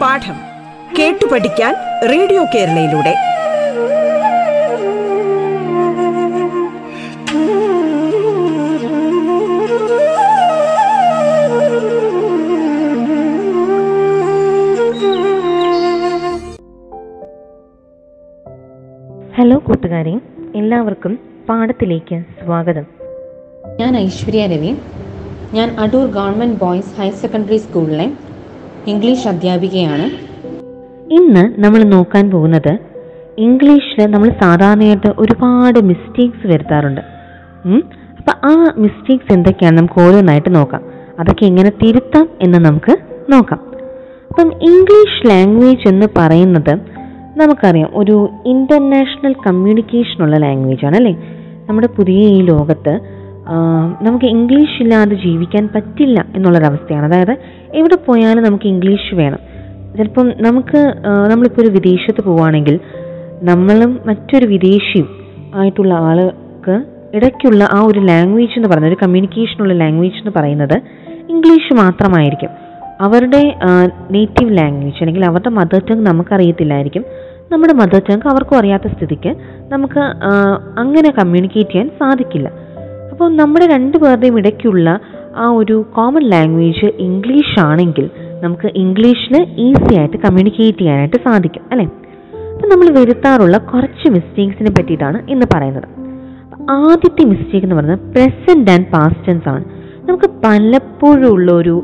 പാഠം കേട്ടു പഠിക്കാൻ റേഡിയോ കേരളയിലൂടെ. ഹലോ കൂട്ടുകാരെ എല്ലാവർക്കും പാഠത്തിലേക്ക് സ്വാഗതം. ഞാൻ ഐശ്വര്യ രവി. ഞാൻ Adoor government boys higher secondary സ്കൂളിലെ ഇംഗ്ലീഷ് അധ്യാപികയാണ്. ഇന്ന് നമ്മൾ നോക്കാൻ പോകുന്നത് ഇംഗ്ലീഷിൽ നമ്മൾ സാധാരണയായിട്ട് ഒരുപാട് മിസ്റ്റേക്സ് വരുത്താറുണ്ട്. അപ്പം ആ മിസ്റ്റേക്സ് എന്തൊക്കെയാണ് നമുക്ക് ഓരോന്നായിട്ട് നോക്കാം. അതൊക്കെ എങ്ങനെ തിരുത്താം എന്ന് നമുക്ക് നോക്കാം. അപ്പം ഇംഗ്ലീഷ് ലാംഗ്വേജ് എന്ന് പറയുന്നത് നമുക്കറിയാം ഒരു ഇന്റർനാഷണൽ കമ്മ്യൂണിക്കേഷനുള്ള ലാംഗ്വേജ് ആണ് അല്ലേ? നമ്മുടെ പുതിയ ഈ ലോകത്ത് നമുക്ക് ഇംഗ്ലീഷ് ഇല്ലാതെ ജീവിക്കാൻ പറ്റില്ല എന്നുള്ളൊരവസ്ഥയാണ്. അതായത് എവിടെ പോയാലും നമുക്ക് ഇംഗ്ലീഷ് വേണം. ചിലപ്പം നമുക്ക് നമ്മളിപ്പോൾ ഒരു വിദേശത്ത് പോവുകയാണെങ്കിൽ നമ്മളും മറ്റൊരു വിദേശിയും ആയിട്ടുള്ള ആൾക്ക് ഇടയ്ക്കുള്ള ആ ഒരു ലാംഗ്വേജ് എന്ന് പറയുന്നത് ഒരു കമ്മ്യൂണിക്കേഷനുള്ള ലാംഗ്വേജ് എന്ന് പറയുന്നത് ഇംഗ്ലീഷ് മാത്രമായിരിക്കും. അവരുടെ നേറ്റീവ് ലാംഗ്വേജ് അല്ലെങ്കിൽ അവരുടെ മദർ ടങ് നമുക്കറിയത്തില്ലായിരിക്കും. നമ്മുടെ മദർ ടങ്ക് അവർക്കും അറിയാത്ത സ്ഥിതിക്ക് നമുക്ക് അങ്ങനെ കമ്മ്യൂണിക്കേറ്റ് ചെയ്യാൻ സാധിക്കില്ല. അപ്പോൾ നമ്മുടെ രണ്ട് പേരുടെയും ഇടയ്ക്കുള്ള ആ ഒരു കോമൺ ലാംഗ്വേജ് ഇംഗ്ലീഷ് ആണെങ്കിൽ നമുക്ക് ഇംഗ്ലീഷിൽ ഈസി ആയിട്ട് കമ്മ്യൂണിക്കേറ്റ് ചെയ്യാനായിട്ട് സാധിക്കും അല്ലേ? അപ്പം നമ്മൾ വരുത്താറുള്ള കുറച്ച് മിസ്റ്റേക്സിനെ പറ്റിയിട്ടാണ് ഇന്ന് പറയുന്നത്. ആദ്യത്തെ മിസ്റ്റേക്ക് എന്ന് പറയുന്നത് പ്രസന്റ് ആൻഡ് പാസ്റ്റ് ടെൻസ് ആണ്. നമുക്ക് പലപ്പോഴും ഉള്ള ഒരു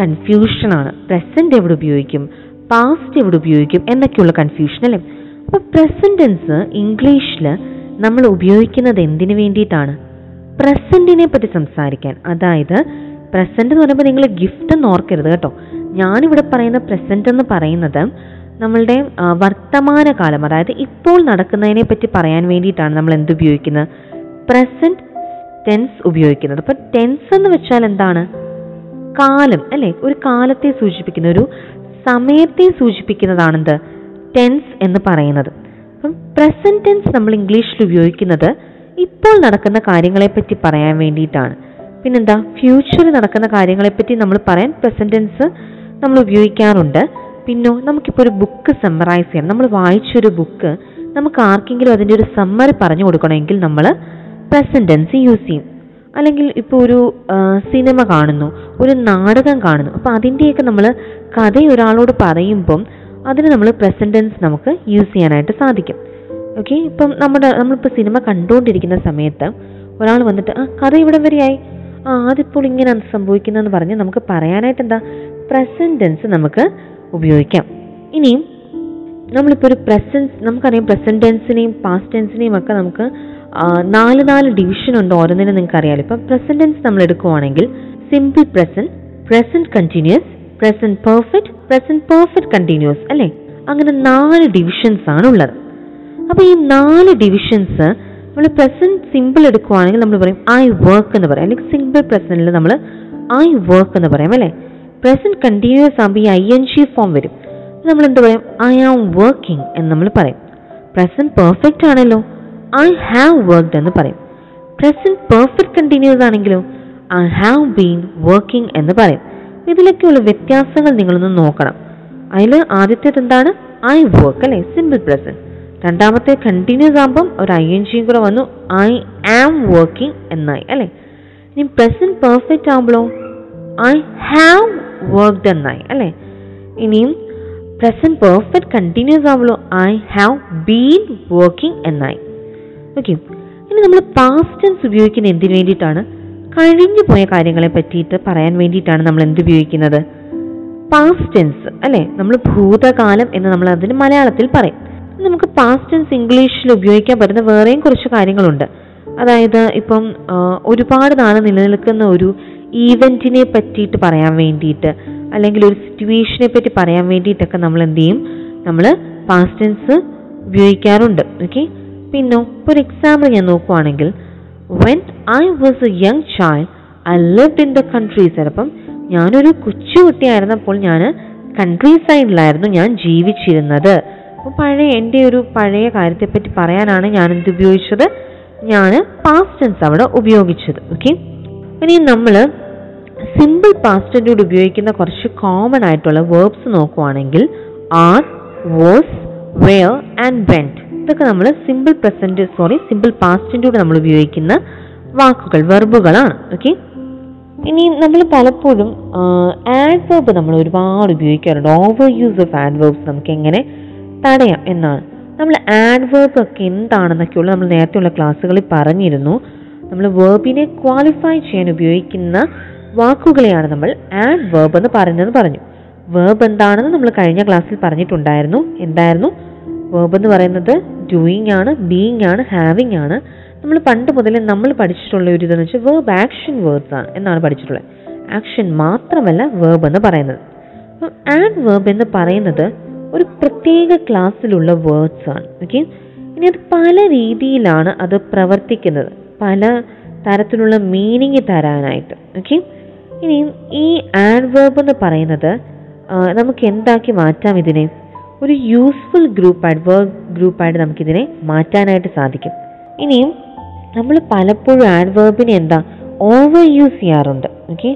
കൺഫ്യൂഷനാണ് പ്രസന്റ് എവിടെ ഉപയോഗിക്കും? പാസ്റ്റ് എവിടെ ഉപയോഗിക്കും എന്നൊക്കെയുള്ള കൺഫ്യൂഷൻ അല്ലേ? അപ്പോൾ പ്രസന്റ് ടെൻസ് ഇംഗ്ലീഷിൽ നമ്മൾ ഉപയോഗിക്കുന്നത് എന്തിനു വേണ്ടിയിട്ടാണ്? പ്രസന്റിനെ പറ്റി സംസാരിക്കാൻ. അതായത് പ്രസന്റ് എന്ന് പറയുമ്പോൾ നിങ്ങൾ ഗിഫ്റ്റ് എന്ന് ഓർക്കരുത് കേട്ടോ. ഞാനിവിടെ പറയുന്ന പ്രസന്റ് എന്ന് പറയുന്നത് നമ്മളുടെ വർത്തമാനകാലം അതായത് ഇപ്പോൾ നടക്കുന്നതിനെ പറ്റി പറയാൻ വേണ്ടിയിട്ടാണ് നമ്മൾ എന്ത് ഉപയോഗിക്കുന്നത്? പ്രസന്റ് ടെൻസ് ഉപയോഗിക്കുന്നത്. അപ്പോൾ ടെൻസ് എന്ന് വെച്ചാൽ എന്താണ്? കാലം അല്ലേ? ഒരു കാലത്തെ സൂചിപ്പിക്കുന്ന ഒരു സമയത്തെ സൂചിപ്പിക്കുന്നതാണെന്ത്? ടെൻസ് എന്ന് പറയുന്നത്. അപ്പം പ്രസന്റ് ടെൻസ് നമ്മൾ ഇംഗ്ലീഷിൽ ഉപയോഗിക്കുന്നത് ഇപ്പോൾ നടക്കുന്ന കാര്യങ്ങളെ പറ്റി പറയാൻ വേണ്ടിയിട്ടാണ്. പിന്നെന്താ? ഫ്യൂച്ചറിൽ നടക്കുന്ന കാര്യങ്ങളെപ്പറ്റി നമ്മൾ പറയാൻ പ്രസന്റ് ടെൻസ് നമ്മൾ ഉപയോഗിക്കാറുണ്ട്. പിന്നോ നമുക്കിപ്പോൾ ഒരു ബുക്ക് സമ്മറൈസ് ചെയ്യണം നമ്മൾ വായിച്ചൊരു ബുക്ക് നമുക്ക് ആർക്കെങ്കിലും അതിന്റെ ഒരു സമ്മറി പറഞ്ഞു കൊടുക്കണമെങ്കിൽ നമ്മൾ പ്രസന്റ് ടെൻസ് യൂസ് ചെയ്യും. അല്ലെങ്കിൽ ഇപ്പോൾ ഒരു സിനിമ കാണുന്നു ഒരു നാടകം കാണുന്നു. അപ്പോൾ അതിന്റെയൊക്കെ നമ്മൾ കഥ ഒരാളോട് പറയുമ്പം അതിന് നമ്മൾ പ്രസന്റൻസ് നമുക്ക് യൂസ് ചെയ്യാനായിട്ട് സാധിക്കും. ഓക്കെ ഇപ്പം നമ്മുടെ നമ്മളിപ്പോൾ സിനിമ കണ്ടുകൊണ്ടിരിക്കുന്ന സമയത്ത് ഒരാൾ വന്നിട്ട് ആ കഥ ഇവിടം വരെയായി? ആ അതിപ്പോൾ ഇങ്ങനെയാണ് സംഭവിക്കുന്നതെന്ന് പറഞ്ഞ് നമുക്ക് പറയാനായിട്ട് എന്താ? പ്രസന്റൻസ് നമുക്ക് ഉപയോഗിക്കാം. ഇനിയും നമ്മളിപ്പോൾ ഒരു പ്രസൻസ് നമുക്കറിയാം പ്രസന്റൻസിനെയും പാസ്റ്റ് ടെൻസിനെയും ഒക്കെ നമുക്ക് നാല് നാല് ഡിവിഷൻ ഉണ്ട് ഓരോന്നിനും നിങ്ങൾക്ക് അറിയാലോ ഇപ്പം പ്രസന്റ് ടെൻസ് നമ്മൾ എടുക്കുവാണെങ്കിൽ simple present present continuous present perfect present perfect continuous അല്ലേ? അങ്ങനെ നാല് ഡിവിഷൻസ് ആണ് ഉള്ളത്. അപ്പോൾ ഈ നാല് ഡിവിഷൻസ് നമ്മൾ പ്രസന്റ് സിമ്പിൾ എടുക്കുവാണെങ്കിൽ നമ്മൾ പറയും ഐ വർക്ക് എന്ന് പറയും. അല്ലെങ്കിൽ സിമ്പിൾ പ്രസന്റിൽ നമ്മൾ ഐ വർക്ക് എന്ന് പറയാം അല്ലേ? പ്രസന്റ് കണ്ടിന്യൂസ് ആകുമ്പോൾ ഈ ഐ എൻ ജി ഫോം വരും. നമ്മൾ എന്ത് പറയും? ഐ ആം വർക്കിംഗ് എന്ന് നമ്മൾ പറയും. പ്രസന്റ് പെർഫെക്റ്റ് ആണല്ലോ. ഐ ഹാവ് വർക്ക്ഡ് എന്ന് പറയും. പ്രസന്റ് പെർഫെക്റ്റ് കണ്ടിന്യൂസ് ആണെങ്കിലും ഐ ഹാവ് ബീൻ വർക്കിംഗ് എന്ന് പറയും. ഇതിലൊക്കെയുള്ള വ്യത്യാസങ്ങൾ നിങ്ങളൊന്ന് നോക്കണം. അതിൽ ആദ്യത്തേത് എന്താണ്? ഐ വർക്ക് അല്ലേ? സിമ്പിൾ പ്രസന്റ് രണ്ടാമത്തെ കണ്ടിന്യൂസ് ആകുമ്പം ഒരു ഐ എൻ ജിയും കൂടെ വന്നു. ഐ ആം വർക്കിംഗ് എന്നായി അല്ലേ? ഇനി പ്രസന്റ് പെർഫെക്റ്റ് ആകുമ്പോഴോ ഐ ഹാവ് വർക്ക്ഡ് എന്നായി അല്ലേ? ഇനിയും പ്രസന്റ് പെർഫെക്റ്റ് കണ്ടിന്യൂസ് ആകുമ്പോഴോ ഐ ഹാവ് ബീൻ വർക്കിംഗ് എന്നായി. ഓക്കെ ഇനി നമ്മൾ പാസ്റ്റ് ടെൻസ് ഉപയോഗിക്കുന്ന എന്തിനു വേണ്ടിയിട്ടാണ്? കഴിഞ്ഞു പോയ കാര്യങ്ങളെ പറ്റിയിട്ട് പറയാൻ വേണ്ടിയിട്ടാണ് നമ്മൾ എന്ത് ഉപയോഗിക്കുന്നത്? പാസ്റ്റ് ടെൻസ് അല്ലേ? നമ്മൾ ഭൂതകാലം എന്ന് നമ്മൾ അതിന് മലയാളത്തിൽ പറയും. നമുക്ക് പാസ്റ്റ് ടെൻസ് ഇംഗ്ലീഷിൽ ഉപയോഗിക്കാൻ പറ്റുന്ന വേറെയും കുറച്ച് കാര്യങ്ങളുണ്ട്. അതായത് ഇപ്പം ഒരുപാട് നാൾ നിലനിൽക്കുന്ന ഒരു ഈവന്റിനെ പറ്റിയിട്ട് പറയാൻ വേണ്ടിയിട്ട് അല്ലെങ്കിൽ ഒരു സിറ്റുവേഷനെ പറ്റി പറയാൻ വേണ്ടിയിട്ടൊക്കെ നമ്മൾ എന്ത് ചെയ്യും? നമ്മൾ പാസ്റ്റ് ടെൻസ് ഉപയോഗിക്കാറുണ്ട്. ഓക്കെ പിന്നോ ഒരു എക്സാമ്പിൾ ഞാൻ നോക്കുവാണെങ്കിൽ when I was a young child I lived in the country ചിലപ്പം ഞാനൊരു കൊച്ചുകുട്ടിയായിരുന്നപ്പോൾ ഞാൻ കൺട്രി സൈഡിലായിരുന്നു ഞാൻ ജീവിച്ചിരുന്നത്. അപ്പോൾ പഴയ എന്റെ ഒരു പഴയ കാര്യത്തെപ്പറ്റി പറയാനാണ് ഞാൻ എന്ത് ഉപയോഗിച്ചത് ഞാൻ പാസ്റ്റ് ടെൻസ് അവിടെ ഉപയോഗിച്ചത്. ഓക്കെ ഇനി നമ്മൾ സിമ്പിൾ പാസ്റ്റ് ടെൻസിലൂടെ ഉപയോഗിക്കുന്ന കുറച്ച് കോമൺ ആയിട്ടുള്ള വേർബ്സ് നോക്കുവാണെങ്കിൽ are was were and went ഇതൊക്കെ നമ്മൾ സിമ്പിൾ പ്രസന്റ് സോറി സിമ്പിൾ പാസ്റ്റിന്റെ നമ്മൾ ഉപയോഗിക്കുന്ന വാക്കുകൾ വെർബുകളാണ് ഓക്കെ ഇനി നമ്മൾ പലപ്പോഴും ആഡ് വേർബ് നമ്മൾ ഒരുപാട് ഉപയോഗിക്കാറുണ്ട്. Overuse of adverbs നമുക്ക് എങ്ങനെ തടയാം എന്നാണ്. നമ്മൾ ആഡ് വേർബ് ഒക്കെ എന്താണെന്നൊക്കെയുള്ള നമ്മൾ നേരത്തെയുള്ള ക്ലാസ്സുകളിൽ പറഞ്ഞിരുന്നു. നമ്മൾ വേർബിനെ ക്വാളിഫൈ ചെയ്യാൻ ഉപയോഗിക്കുന്ന വാക്കുകളെയാണ് നമ്മൾ ആഡ് വേർബ് എന്ന് പറയുന്നത് പറഞ്ഞു. വേർബ് എന്താണെന്ന് നമ്മൾ കഴിഞ്ഞ ക്ലാസ്സിൽ പറഞ്ഞിട്ടുണ്ടായിരുന്നു. എന്തായിരുന്നു? വേർബ് എന്ന് പറയുന്നത് ഡൂയിങ് ആണ് ബീയിങ് ആണ് ഹാവിങ് ആണ്. നമ്മൾ പണ്ട് മുതലേ നമ്മൾ പഠിച്ചിട്ടുള്ള ഒരു ഇതെന്ന് വെച്ചാൽ വേർബ് ആക്ഷൻ വേർബ്സ് ആണ് എന്നാണ് പഠിച്ചിട്ടുള്ളത് ആക്ഷൻ മാത്രമല്ല വേർബ് എന്ന് പറയുന്നത്. അപ്പം ആഡ് വേർബ് എന്ന് പറയുന്നത് ഒരു പ്രത്യേക ക്ലാസ്സിലുള്ള വേർഡ്സ് ആണ്. ഓക്കെ ഇനി അത് പല രീതിയിലാണ് അത് പ്രവർത്തിക്കുന്നത്. പല തരത്തിലുള്ള മീനിങ് തരാനായിട്ട്. ഓക്കെ ഇനി ഈ ആഡ് വേർബ് എന്ന് പറയുന്നത് നമുക്ക് എന്താക്കി മാറ്റാം ഇതിനെ? ഒരു യൂസ്ഫുൾ ഗ്രൂപ്പായിട്ട് വർക്ക് ഗ്രൂപ്പായിട്ട് നമുക്കിതിനെ മാറ്റാനായിട്ട് സാധിക്കും. ഇനിയും നമ്മൾ പലപ്പോഴും ആഡ് വേർബിനെ എന്താ ഓവർ യൂസ് ചെയ്യാറുണ്ട് ഓക്കെ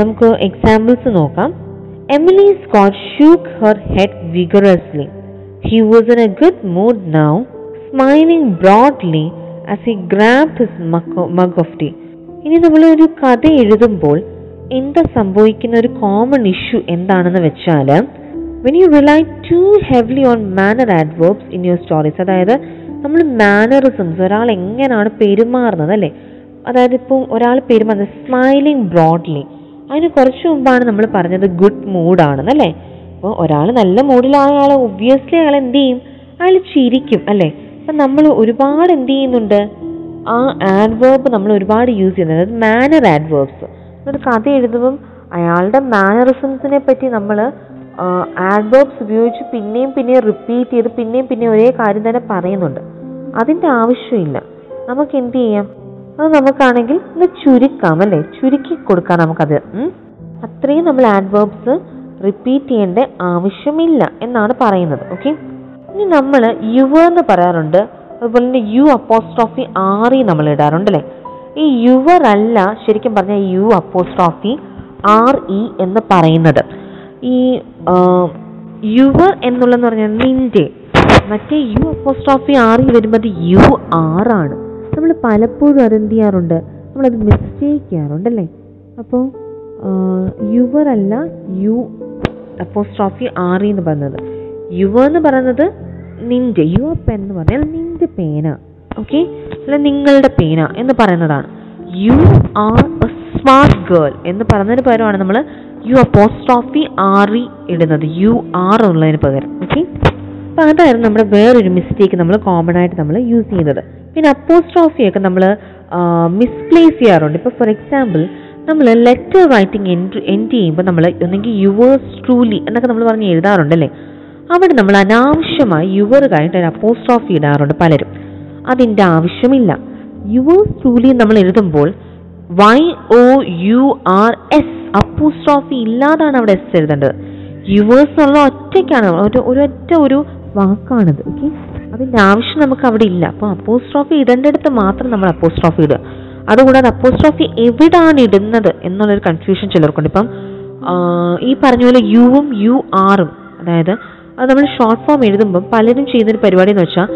നമുക്ക് എക്സാമ്പിൾസ് നോക്കാം. Emily Scott shook her head vigorously he was in a good mood now smiling broadly as he grab his mug of tea ഇനി നമ്മൾ ഒരു കഥ എഴുതുമ്പോൾ എന്താ സംഭവിക്കുന്ന ഒരു കോമൺ ഇഷ്യൂ എന്താണെന്ന് വെച്ചാൽ when you rely too heavily on manner adverbs in your stories അതായത് നമ്മൾ മാനറിസംസ് ഒരാൾ എങ്ങനെയാണ് പെരുമാറുന്നത് അല്ലേ? അതായത് ഇപ്പോൾ ഒരാൾ പെരുമാറുന്നത് സ്മൈലിംഗ് ബ്രോഡ്ലി അതിന് കുറച്ച് മുമ്പാണ് നമ്മൾ പറഞ്ഞത് ഗുഡ് മൂഡാണെന്നല്ലേ അപ്പോൾ ഒരാൾ നല്ല മൂഡിലാണ് അയാൾ ഒബ്വിയസ്ലി അയാൾ എന്ത് ചെയ്യും? അയാൾ ചിരിക്കും അല്ലേ? അപ്പം നമ്മൾ ഒരുപാട് എന്ത് ചെയ്യുന്നുണ്ട്? ആ ആഡ്വേർബ് നമ്മൾ ഒരുപാട് യൂസ് ചെയ്യുന്നത് അതായത് മാനർ ആഡ്വേർബ്സ് ഒരു കഥ എഴുതുമ്പം അയാളുടെ മാനറിസംസിനെ പറ്റി നമ്മൾ ആഡ്വേർബ്സ് ഉപയോഗിച്ച് പിന്നെയും പിന്നെയും റിപ്പീറ്റ് ചെയ്ത് പിന്നെയും പിന്നെയും ഒരേ കാര്യം തന്നെ പറയുന്നുണ്ട്. അതിന്റെ ആവശ്യമില്ല. നമുക്ക് എന്ത് ചെയ്യാം? അത് നമുക്കാണെങ്കിൽ ഒന്ന് ചുരുക്കാം അല്ലേ? ചുരുക്കി കൊടുക്കാം നമുക്കത്. അത്രയും നമ്മൾ ആഡ്വേർബ്സ് റിപ്പീറ്റ് ചെയ്യേണ്ട ആവശ്യമില്ല എന്നാണ് പറയുന്നത്. ഓക്കെ ഇനി നമ്മൾ യുവ എന്ന് പറയാറുണ്ട്. അതുപോലെ തന്നെ യു അപ്പോസ്ട്രോഫി ആറി നമ്മൾ ഇടാറുണ്ട് അല്ലേ? ഈ യുവർ അല്ല ശരിക്കും പറഞ്ഞാൽ യു അപ്പോസ്ട്രോഫി ആർ ഇ എന്ന് പറയുന്നത്. ഈ യുവർ എന്നുള്ളതെന്ന് പറഞ്ഞാൽ നിന്റെ മറ്റേ യു അപ്പോസ്ട്രോഫി ആറി വരുമ്പോൾ വരുമ്പോൾ യു ആറാണ് നമ്മൾ പലപ്പോഴും അതെന്ത് ചെയ്യാറുണ്ട്? നമ്മളത് മിസ്റ്റേക്ക് ചെയ്യാറുണ്ട് അല്ലേ അപ്പോൾ യുവർ അല്ല യു അപ്പോസ്ട്രോഫി ആറി എന്ന് പറഞ്ഞത്. യുവ എന്ന് പറയുന്നത് നിന്റെ യുവ പെൻ എന്ന് പറഞ്ഞാൽ നിന്റെ പേന. ഓക്കെ? അല്ല നിങ്ങളുടെ പേന എന്ന് പറയുന്നതാണ്. You are a smart girl എന്ന് പറയുന്നതിന് പകരമാണ് നമ്മൾ യു അപ്പോസ്ട്രോഫി ആർ ഇ ഇടുന്നത്. യു ആർ ഉള്ളതിന് പകരം. ഓക്കെ അപ്പോൾ അതായിരുന്നു നമ്മുടെ വേറൊരു മിസ്റ്റേക്ക് നമ്മൾ കോമൺ ആയിട്ട് നമ്മൾ യൂസ് ചെയ്യുന്നത്. പിന്നെ അപ്പോസ്ട്രോഫിയൊക്കെ നമ്മൾ മിസ്പ്ലേസ് ചെയ്യാറുണ്ട്. ഇപ്പോൾ ഫോർ എക്സാമ്പിൾ നമ്മൾ ലെറ്റർ റൈറ്റിംഗ് എൻട്രി എൻഡ് ചെയ്യുമ്പോൾ നമ്മൾ ഒന്നെങ്കിൽ യുവേഴ്സ് ട്രൂലി എന്നൊക്കെ നമ്മൾ പറഞ്ഞ് എഴുതാറുണ്ടല്ലേ അവിടെ നമ്മൾ അനാവശ്യമായി യുവർ കഴിഞ്ഞിട്ട് ഒരു അപ്പോസ്ട്രോഫി ഇടാറുണ്ട് പലരും. അതിന്റെ ആവശ്യമില്ല. യുവേഴ്സ് ട്രൂലി നമ്മൾ എഴുതുമ്പോൾ Y O U R S apostrophe ഇല്ലാതാണ് അവിടെ എസ് എഴുതേണ്ടത്. യുവേഴ്സ് ഉള്ള ഒറ്റയ്ക്കാണ്. ഒരു ഒരൊറ്റ ഒരു വാക്കാണിത് ഓക്കെ അതിന്റെ ആവശ്യം നമുക്ക് അവിടെ ഇല്ല. അപ്പോൾ അപ്പോസ്ട്രോഫി ഇടേണ്ടടുത്ത് മാത്രം നമ്മൾ അപ്പോസ്ട്രോഫി ഇടുക. അതുകൂടാതെ അപ്പോസ്ട്രോഫി എവിടാണ് ഇടുന്നത് എന്നുള്ളൊരു കൺഫ്യൂഷൻ ചിലർക്കുണ്ട്. ഇപ്പം ഈ പറഞ്ഞ പോലെ യുവും യു ആറും അതായത് അത് നമ്മൾ ഷോർട്ട് ഫോം എഴുതുമ്പം പലരും ചെയ്യുന്നൊരു പരിപാടി എന്ന് വെച്ചാൽ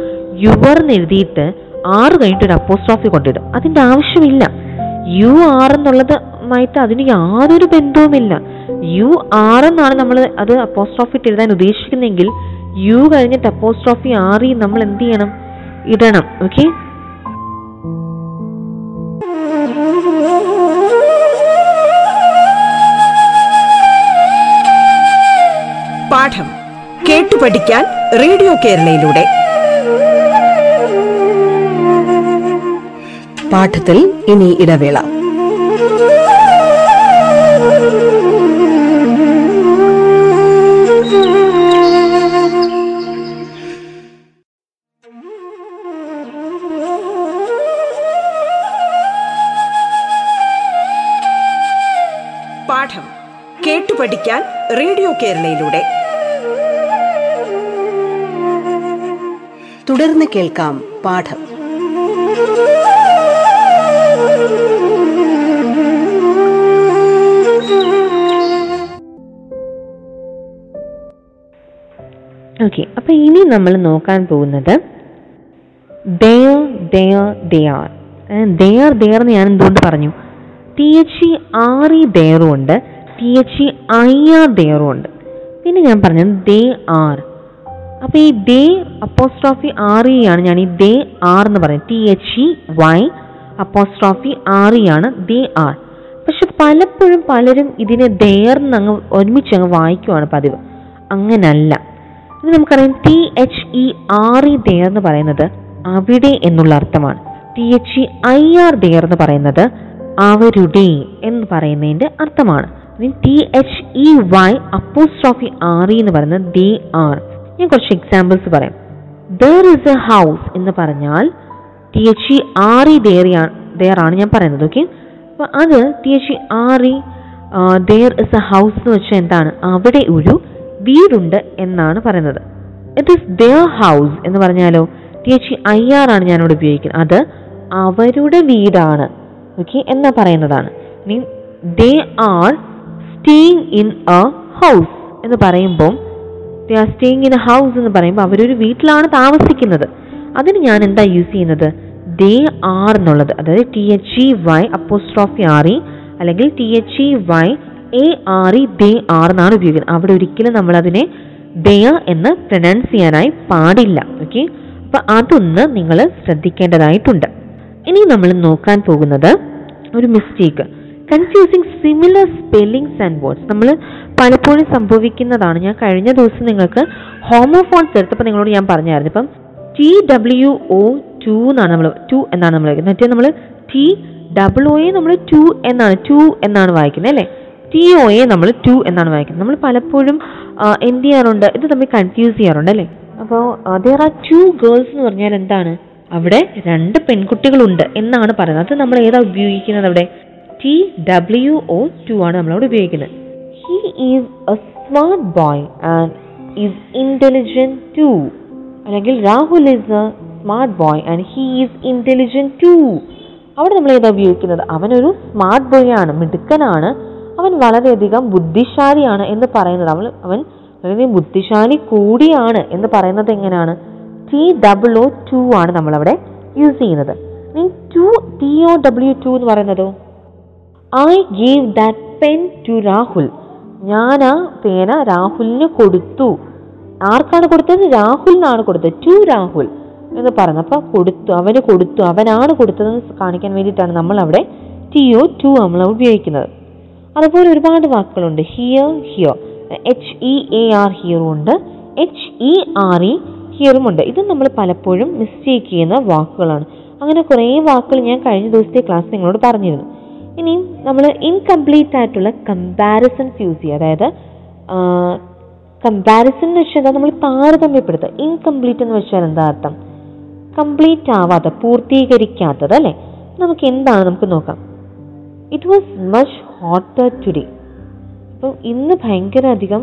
യുവർ എന്ന് എഴുതിയിട്ട് ആറ് കഴിഞ്ഞിട്ട് ഒരു അപ്പോസ്ട്രോഫി കൊണ്ടിടും അതിന്റെ ആവശ്യമില്ല. യു ആർ എന്നുള്ളതുമായിട്ട് അതിന് യാതൊരു ബന്ധവുമില്ല. യു ആർ എന്നാണ് നമ്മൾ അത് അപ്പോസ്ട്രോഫി ഇട്ട് എഴുതാൻ ഉദ്ദേശിക്കുന്നെങ്കിൽ യു കഴിഞ്ഞിട്ട് അപ്പോസ്ട്രോഫി ആർ ഈ നമ്മൾ എന്ത് ചെയ്യണം? ഇടണം. ഓക്കെ പാഠം കേട്ടു പഠിക്കാൻ റേഡിയോ കേരളയിലൂടെ. പാഠത്തിൽ ഇനി ഇടവേള. കേൾക്കാം പാഠം. ഓക്കെ അപ്പൊ ഇനി നമ്മൾ നോക്കാൻ പോകുന്നത് എന്ന് ഞാൻ എന്തുകൊണ്ട് പറഞ്ഞു? T H E R E ദയറും ഉണ്ട് T H E I R ദയറും ഉണ്ട്. പിന്നെ ഞാൻ പറഞ്ഞത് ദേ ആർ അപ്പൊ ഈ ദേ അപ്പോസ്ട്രോഫി ആർ ഇ ആണ്. ഞാൻ ഈ ദേ ആർ എന്ന് പറയുന്നത്. T H E Y apostrophe R E ആണ്. They are. പക്ഷെ പലപ്പോഴും പലരും ഇതിനെ ദയർ അങ്ങ് ഒരുമിച്ച് അങ്ങ് വായിക്കുവാണ് പതിവ്. അങ്ങനല്ല. ഇത് നമുക്കറിയാം T H E R E there എന്ന് പറയുന്നത് അവിടെ എന്നുള്ള അർത്ഥമാണ്. T H E I R their എന്ന് പറയുന്നത് അവരുടെ എന്ന് പറയുന്നതിന്റെ അർത്ഥമാണ്. T H E Y apostrophe R E എന്ന് പറയുന്നത് ദേ ആർ. ഞാൻ കുറച്ച് എക്സാമ്പിൾസ് പറയാം. ദർ ഇസ് എ ഹൗസ് എന്ന് പറഞ്ഞാൽ T H E R E there ആണ് ഞാൻ പറയുന്നത് ഓക്കെ അപ്പോൾ അത് T H E R E there is a house എന്ന് വെച്ചാൽ എന്താണ്? അവിടെ ഒരു വീടുണ്ട് എന്നാണ് പറയുന്നത്. ഇറ്റ് ഇസ് ദർ ഹൗസ് എന്ന് പറഞ്ഞാലോ T H E I R ആണ് ഞാനിവിടെ ഉപയോഗിക്കുന്നത്. അത് അവരുടെ വീടാണ് ഓക്കെ എന്നാ പറയുന്നതാണ്. Mean they are staying in a house എന്ന് പറയുമ്പോൾ they are staying in a house എന്ന് പറയുമ്പോൾ അവരൊരു വീട്ടിലാണ് താമസിക്കുന്നത്. അതിന് ഞാൻ എന്താ യൂസ് ചെയ്യുന്നത്? ദേ ആർ എന്നുള്ളത്. അതായത് T H E Y apostrophe R E അല്ലെങ്കിൽ T H E Y A R E they are എന്നാണ് ഉപയോഗിക്കുന്നത്. അവിടെ ഒരിക്കലും നമ്മൾ അതിനെ ദയ എന്ന് പ്രൊനൗൺസ് ചെയ്യാനായി പാടില്ല. ഓക്കെ അപ്പൊ അതൊന്ന് നിങ്ങൾ ശ്രദ്ധിക്കേണ്ടതായിട്ടുണ്ട്. ഇനി നമ്മൾ നോക്കാൻ പോകുന്നത് ഒരു mistake confusing similar spellings and words നമ്മൾ പലപ്പോഴും സംഭവിക്കുന്നതാണ്. ഞാൻ കഴിഞ്ഞ ദിവസം നിങ്ങൾക്ക് ഹോമോഫോൺസ് എടുത്തപ്പോൾ നിങ്ങളോട് ഞാൻ പറഞ്ഞായിരുന്നു. ഇപ്പം ടി ഡബ്ല്യു ഒ ടു എന്നാണ് നമ്മൾ ടു എന്നാണ് നമ്മൾ വായിക്കുന്നത്. മറ്റേ നമ്മൾ ടി ഡബിൾ ഒയെ നമ്മൾ ടു എന്നാണ് ടു എന്നാണ് വായിക്കുന്നത് അല്ലേ? ടി ഒയെ നമ്മൾ ടു എന്നാണ് വായിക്കുന്നത്. നമ്മൾ പലപ്പോഴും എന്ത് ചെയ്യാറുണ്ട്? ഇത് തമ്മിൽ കൺഫ്യൂസ് ചെയ്യാറുണ്ട് അല്ലേ? അപ്പോൾ ദർ ആർ ടു ഗേൾസ് എന്ന് പറഞ്ഞാൽ എന്താണ്? അവിടെ രണ്ട് പെൺകുട്ടികളുണ്ട് എന്നാണ് പറയുന്നത്. അത് നമ്മൾ ഏതാ ഉപയോഗിക്കുന്നത് അവിടെ? ടി ഡബ്ല്യു ഒ ടു ആണ് നമ്മളവിടെ ഉപയോഗിക്കുന്നത്. He is a smart boy and is intelligent too അല്ലെങ്കിൽ Rahul is a smart boy and he is intelligent too അവിടെ നമ്മൾ ഏതാ ഉപയോഗിക്കുന്നത്? അവനൊരു സ്മാർട്ട് ബോയ് ആണ് മിടുക്കനാണ്. അവൻ വളരെയധികം ബുദ്ധിശാലിയാണ് എന്ന് പറയുന്നത്. അവൾ അവൻ വളരെയധികം ബുദ്ധിശാലി കൂടിയാണ് എന്ന് പറയുന്നത് എങ്ങനെയാണ്? ടി ഡബിൾ ഒ ടു ആണ് നമ്മളവിടെ യൂസ് ചെയ്യുന്നത്. To T O W to എന്ന് പറയുന്നതോ? I give that pen to Rahul ഞാൻ ആ പേന രാഹുലിന് കൊടുത്തു. ആർക്കാണ് കൊടുത്തത്? രാഹുലിനാണ് കൊടുത്തത്. ടു രാഹുൽ എന്ന് പറഞ്ഞു അപ്പൊ കൊടുത്തു. അവന് കൊടുത്തു. അവനാണ് കൊടുത്തതെന്ന് കാണിക്കാൻ വേണ്ടിയിട്ടാണ് നമ്മൾ അവിടെ ടി ഒ ടു നമ്മൾ ഉപയോഗിക്കുന്നത്. അതുപോലെ ഒരുപാട് വാക്കുകളുണ്ട്. Here hear H E A R ഹിയറും ഉണ്ട്. എച്ച് ഇ ആർ ഇ ഹിയറും ഉണ്ട്. ഇത് നമ്മൾ പലപ്പോഴും മിസ്റ്റേക്ക് ചെയ്യുന്ന വാക്കുകളാണ്. അങ്ങനെ കുറേ വാക്കുകൾ ഞാൻ കഴിഞ്ഞ ദിവസത്തെ ക്ലാസ് നിങ്ങളോട് പറഞ്ഞിരുന്നു. ഇനിയും നമ്മൾ ഇൻകംപ്ലീറ്റ് ആയിട്ടുള്ള കമ്പാരിസൺസ് യൂസ് ചെയ്യുക. അതായത് കമ്പാരിസൺ എന്ന് വെച്ചാൽ നമ്മൾ താരതമ്യപ്പെടുത്തുക. ഇൻകംപ്ലീറ്റ് എന്ന് വെച്ചാൽ എന്താ അർത്ഥം? കംപ്ലീറ്റ് ആവാത്ത പൂർത്തീകരിക്കാത്തത് അല്ലേ? നമുക്ക് എന്താണ്? നമുക്ക് നോക്കാം. It was much hotter today അപ്പം ഇന്ന് ഭയങ്കര അധികം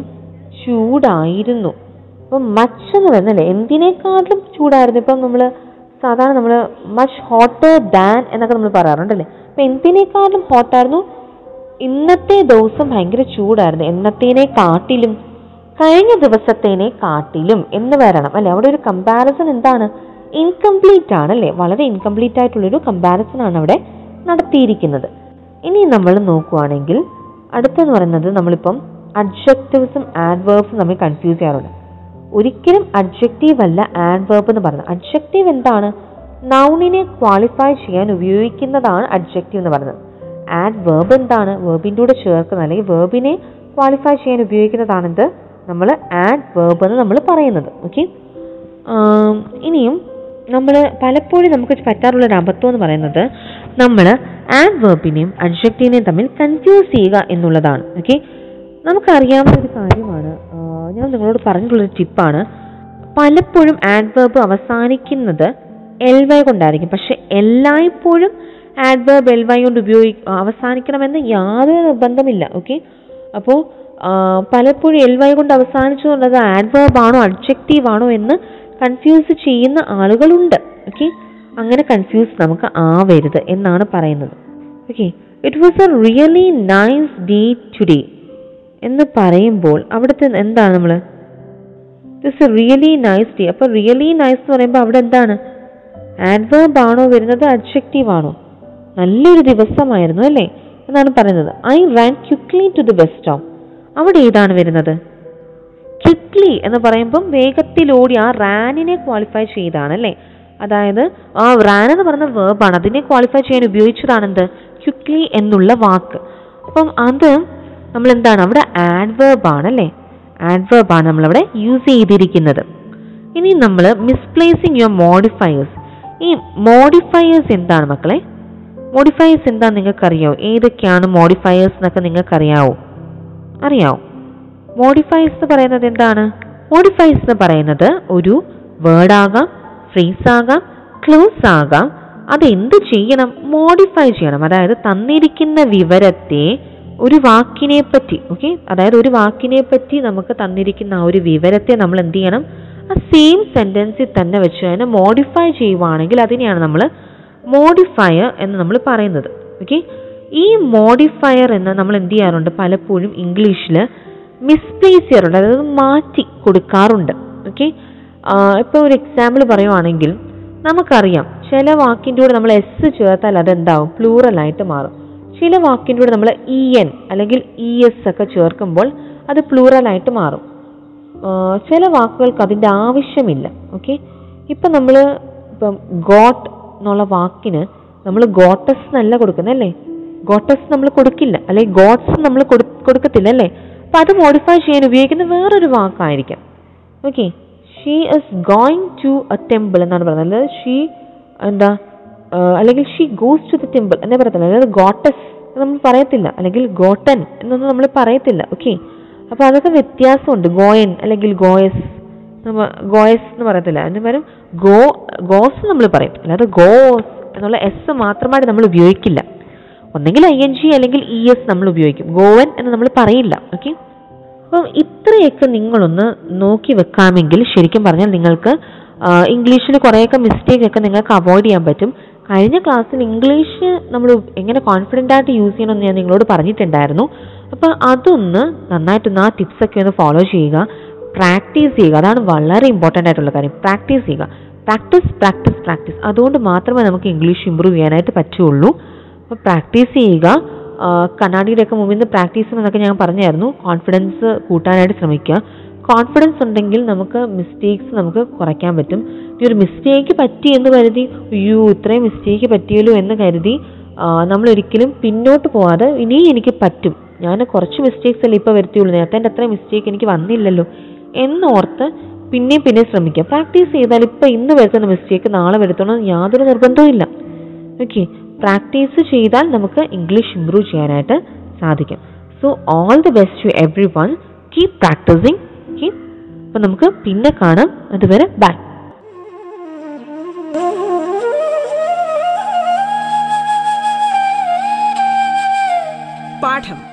ചൂടായിരുന്നു. അപ്പം മച്ച് എന്ന് പറയുന്നല്ലേ എന്തിനേക്കാട്ടിലും ചൂടായിരുന്നു? ഇപ്പം നമ്മൾ സാധാരണ നമ്മൾ മച്ച് ഹോട്ടർ ദാൻ എന്നൊക്കെ നമ്മൾ പറയാറുണ്ടല്ലേ? അപ്പം എന്തിനേക്കാളും ഹോട്ടായിരുന്നു ഇന്നത്തെ ദിവസം ഭയങ്കര ചൂടായിരുന്നു. എന്നത്തേനെ കാട്ടിലും കഴിഞ്ഞ ദിവസത്തേനെ കാട്ടിലും എന്ന് വരണം. അല്ലെ? അവിടെ ഒരു കമ്പാരിസൺ എന്താണ്? ഇൻകംപ്ലീറ്റ് ആണ് അല്ലേ വളരെ ഇൻകംപ്ലീറ്റ് ആയിട്ടുള്ളൊരു കമ്പാരിസൺ ആണ് അവിടെ നടത്തിയിരിക്കുന്നത്. ഇനി നമ്മൾ നോക്കുവാണെങ്കിൽ അടുത്തെന്ന് പറയുന്നത് നമ്മളിപ്പം അഡ്ജക്റ്റീവ്സും ആഡ്വേർബ്സും നമ്മൾ കൺഫ്യൂസ് ചെയ്യാറുണ്ട്. ഒരിക്കലും അഡ്ജക്റ്റീവ് അല്ല ആഡ്വേർബ് എന്ന് പറയുന്നത്. അഡ്ജക്റ്റീവ് എന്താണ്? നൗണിനെ ക്വാളിഫൈ ചെയ്യാൻ ഉപയോഗിക്കുന്നതാണ് അഡ്ജക്റ്റീവ് എന്ന് പറയുന്നത്. ആഡ് വേർബ് എന്താണ്? വേർബിന്റെ കൂടെ ചേർക്കുന്ന അല്ലെങ്കിൽ വേർബിനെ ക്വാളിഫൈ ചെയ്യാൻ ഉപയോഗിക്കുന്നതാണെന്ത് നമ്മൾ ആഡ് വേർബ് എന്ന് നമ്മൾ പറയുന്നത്. ഓക്കെ ഇനിയും നമ്മൾ പലപ്പോഴും നമുക്ക് പറ്റാറുള്ള ഒരു അബദ്ധം എന്ന് പറയുന്നത് നമ്മൾ ആഡ് വേർബിനെയും അഡ്ജക്റ്റീവിനെയും തമ്മിൽ കൺഫ്യൂസ് ചെയ്യുക എന്നുള്ളതാണ്. ഓക്കെ നമുക്കറിയാവുന്ന ഒരു കാര്യമാണ്. ഞാൻ നിങ്ങളോട് പറഞ്ഞിട്ടുള്ളൊരു ടിപ്പാണ് പലപ്പോഴും ആഡ് വേർബ് അവസാനിക്കുന്നത് എൽ വൈ കൊണ്ടായിരിക്കും. പക്ഷെ എല്ലായ്പ്പോഴും ആഡ്വേർബ് എൽ വൈ കൊണ്ട് ഉപയോഗി അവസാനിക്കണമെന്ന് യാതൊരു നിർബന്ധമില്ല. ഓക്കെ അപ്പോൾ പലപ്പോഴും എൽ വൈ കൊണ്ട് അവസാനിച്ചു എന്നുള്ളത് ആഡ്വേർബ് ആണോ അഡ്ജക്റ്റീവ് ആണോ എന്ന് കൺഫ്യൂസ് ചെയ്യുന്ന ആളുകളുണ്ട്. ഓക്കെ അങ്ങനെ കൺഫ്യൂസ് നമുക്ക് ആവരുത് എന്നാണ് പറയുന്നത്. Okay it was a really nice day today എന്ന് പറയുമ്പോൾ അവിടുത്തെ എന്താണ് നമ്മൾ it's a really nice day അപ്പോൾ റിയലി നൈസ് എന്ന് പറയുമ്പോൾ അവിടെ എന്താണ്? ആഡ്വേർബ് ആണോ വരുന്നത്? അഡ്ജക്റ്റീവ് ആണോ? നല്ലൊരു ദിവസമായിരുന്നു അല്ലേ? എന്നാണ് പറയുന്നത്. I ran quickly to the bus stop അവിടെ ഏതാണ് വരുന്നത്? ക്വിക്ലി എന്ന് പറയുമ്പം വേഗത്തിലോടി ആ റാനിനെ ക്വാളിഫൈ ചെയ്താണ് അല്ലേ? അതായത് ആ റാൻ എന്ന് പറയുന്ന വേർബാണ് അതിനെ ക്വാളിഫൈ ചെയ്യാൻ ഉപയോഗിച്ചതാണ് എന്ത് ക്വിക്ലി എന്നുള്ള വാക്ക്. അപ്പം അത് നമ്മൾ എന്താണ് അവിടെ ആഡ്വേർബ് ആണ് അല്ലേ? ആണ് നമ്മളവിടെ യൂസ് ചെയ്തിരിക്കുന്നത്. ഇനി നമ്മൾ മിസ്പ്ലേസിങ് യുവർ മോഡിഫയേഴ്സ് ഈ മോഡിഫയേഴ്സ് എന്താണ് മക്കളെ? മോഡിഫയേഴ്സ് എന്താണെന്ന് നിങ്ങൾക്കറിയാവോ ഏതൊക്കെയാണ് മോഡിഫയേഴ്സ് എന്നൊക്കെ നിങ്ങൾക്കറിയാവോ? അറിയാവോ? മോഡിഫയേഴ്സ് എന്ന് പറയുന്നത് എന്താണ്? മോഡിഫയേഴ്സ് എന്ന് പറയുന്നത് ഒരു വേർഡ് ആകാം ഫ്രേസ് ആകാം ക്ലോസ് ആകാം. അത് എന്ത് ചെയ്യണം? മോഡിഫൈ ചെയ്യണം. അതായത് തന്നിരിക്കുന്ന വിവരത്തെ ഒരു വാക്കിനെ പറ്റി ഓക്കെ അതായത് ഒരു വാക്കിനെ പറ്റി നമുക്ക് തന്നിരിക്കുന്ന ആ ഒരു വിവരത്തെ നമ്മൾ എന്ത് ചെയ്യണം? ആ സെയിം സെന്റൻസിൽ തന്നെ വെച്ച് അതിനെ മോഡിഫൈ ചെയ്യുവാണെങ്കിൽ അതിനെയാണ് നമ്മൾ മോഡിഫയർ എന്ന് നമ്മൾ പറയുന്നത്. ഓക്കെ ഈ മോഡിഫയർ എന്ന് നമ്മൾ എന്ത് ചെയ്യാറുണ്ട്? പലപ്പോഴും ഇംഗ്ലീഷിൽ മിസ്പ്ലേസ് ചെയ്യാറുണ്ട്. അതായത് മാറ്റി കൊടുക്കാറുണ്ട്. ഓക്കെ ഇപ്പോൾ ഒരു എക്സാമ്പിൾ പറയുവാണെങ്കിൽ നമുക്കറിയാം. ചില വാക്കിന്റെ കൂടെ നമ്മൾ എസ് ചേർത്താൽ അതെന്താവും? പ്ലൂറൽ ആയിട്ട് മാറും. ചില വാക്കിന്റെ കൂടെ നമ്മൾ ഇ എൻ അല്ലെങ്കിൽ ഇ എസ് ഒക്കെ ചേർക്കുമ്പോൾ അത് പ്ലൂറൽ ആയിട്ട് മാറും. ചില വാക്കുകൾക്ക് അതിന്റെ ആവശ്യമില്ല ഓക്കെ ഇപ്പം നമ്മൾ ഇപ്പം ഗോട്ട് എന്നുള്ള വാക്കിന് നമ്മൾ ഗോട്ടസ് എന്നല്ല കൊടുക്കുന്നത് അല്ലേ? ഗോട്ടസ് നമ്മൾ കൊടുക്കില്ല അല്ലെ ഗോഡ്സ് നമ്മൾ കൊടു കൊടുക്കത്തില്ല അല്ലേ? അപ്പം അത് മോഡിഫൈ ചെയ്യാൻ ഉപയോഗിക്കുന്ന വേറൊരു വാക്കായിരിക്കാം okay she is going to a temple എന്നാണ് പറയുന്നത്. അല്ലെ ഷീ എന്താ അല്ലെങ്കിൽ she goes to the temple എന്നേ പറയത്തില്ല അതായത് ഗോട്ടസ് നമ്മൾ പറയത്തില്ല അല്ലെങ്കിൽ ഗോട്ടൻ എന്നൊന്നും നമ്മൾ പറയത്തില്ല ഓക്കെ അപ്പോൾ അതൊക്കെ വ്യത്യാസമുണ്ട്. ഗോയൻ അല്ലെങ്കിൽ ഗോയസ് നമ്മൾ ഗോയസ് എന്ന് പറയത്തില്ല. അതിന് പകരം ഗോ ഗോസ് നമ്മൾ പറയും. അല്ലാതെ ഗോസ് എന്നുള്ള എസ് മാത്രമായിട്ട് നമ്മൾ ഉപയോഗിക്കില്ല. ഒന്നെങ്കിൽ ഐ എൻ ജി അല്ലെങ്കിൽ ഇ എസ് നമ്മൾ ഉപയോഗിക്കും. ഗോവൻ എന്ന് നമ്മൾ പറയില്ല. ഓക്കെ അപ്പം ഇത്രയൊക്കെ നിങ്ങളൊന്ന് നോക്കി വെക്കാമെങ്കിൽ ശരിക്കും പറഞ്ഞാൽ നിങ്ങൾക്ക് ഇംഗ്ലീഷിൽ കുറേയൊക്കെ മിസ്റ്റേക്ക് ഒക്കെ നിങ്ങൾക്ക് അവോയ്ഡ് ചെയ്യാൻ പറ്റും. കഴിഞ്ഞ ക്ലാസ്സിൽ ഇംഗ്ലീഷ് നമ്മൾ എങ്ങനെ കോൺഫിഡന്റ് ആയിട്ട് യൂസ് ചെയ്യണമെന്ന് ഞാൻ നിങ്ങളോട് പറഞ്ഞിട്ടുണ്ടായിരുന്നു. അപ്പോൾ അതൊന്ന് നന്നായിട്ടൊന്ന് ആ ടിപ്സൊക്കെ ഒന്ന് ഫോളോ ചെയ്യുക. പ്രാക്ടീസ് ചെയ്യുക. അതാണ് വളരെ ഇമ്പോർട്ടന്റ് ആയിട്ടുള്ള കാര്യം. പ്രാക്ടീസ് ചെയ്യുക. പ്രാക്ടീസ് പ്രാക്ടീസ് പ്രാക്ടീസ് അതുകൊണ്ട് മാത്രമേ നമുക്ക് ഇംഗ്ലീഷ് ഇമ്പ്രൂവ് ചെയ്യാനായിട്ട് പറ്റുള്ളൂ. അപ്പോൾ പ്രാക്ടീസ് ചെയ്യുക. കണ്ണാടിയുടെയൊക്കെ മുമ്പിൽ നിന്ന് പ്രാക്ടീസ് എന്നൊക്കെ ഞാൻ പറഞ്ഞായിരുന്നു. കോൺഫിഡൻസ് കൂട്ടാനായിട്ട് ശ്രമിക്കുക. കോൺഫിഡൻസ് ഉണ്ടെങ്കിൽ നമുക്ക് മിസ്റ്റേക്സ് നമുക്ക് കുറയ്ക്കാൻ പറ്റും. ഈ ഒരു മിസ്റ്റേക്ക് പറ്റി എന്ന് കരുതി അയ്യോ ഇത്രയും മിസ്റ്റേക്ക് പറ്റിയല്ലോ എന്ന് കരുതി നമ്മൾ ഒരിക്കലും പിന്നോട്ട് പോകാതെ ഇനിയും എനിക്ക് പറ്റും. ഞാൻ കുറച്ച് മിസ്റ്റേക്സ് അല്ലേ ഇപ്പോൾ വരുത്തിയുള്ളൂ. നേരത്തെ എന്റെ അത്രയും മിസ്റ്റേക്ക് എനിക്ക് വന്നില്ലല്ലോ. എന്നോർത്ത് പിന്നെയും പിന്നെ ശ്രമിക്കുക. പ്രാക്ടീസ് ചെയ്താൽ ഇപ്പോൾ ഇന്ന് വരുത്തുന്ന മിസ്റ്റേക്ക് നാളെ വരുത്തണം എന്ന് യാതൊരു നിർബന്ധവും ഇല്ല. ഓക്കെ പ്രാക്ടീസ് ചെയ്താൽ നമുക്ക് ഇംഗ്ലീഷ് ഇമ്പ്രൂവ് ചെയ്യാനായിട്ട് സാധിക്കും. So all the best to everyone keep practising okay അപ്പം നമുക്ക് പിന്നെ കാണാം. അതുവരെ ബൈ പാഠം.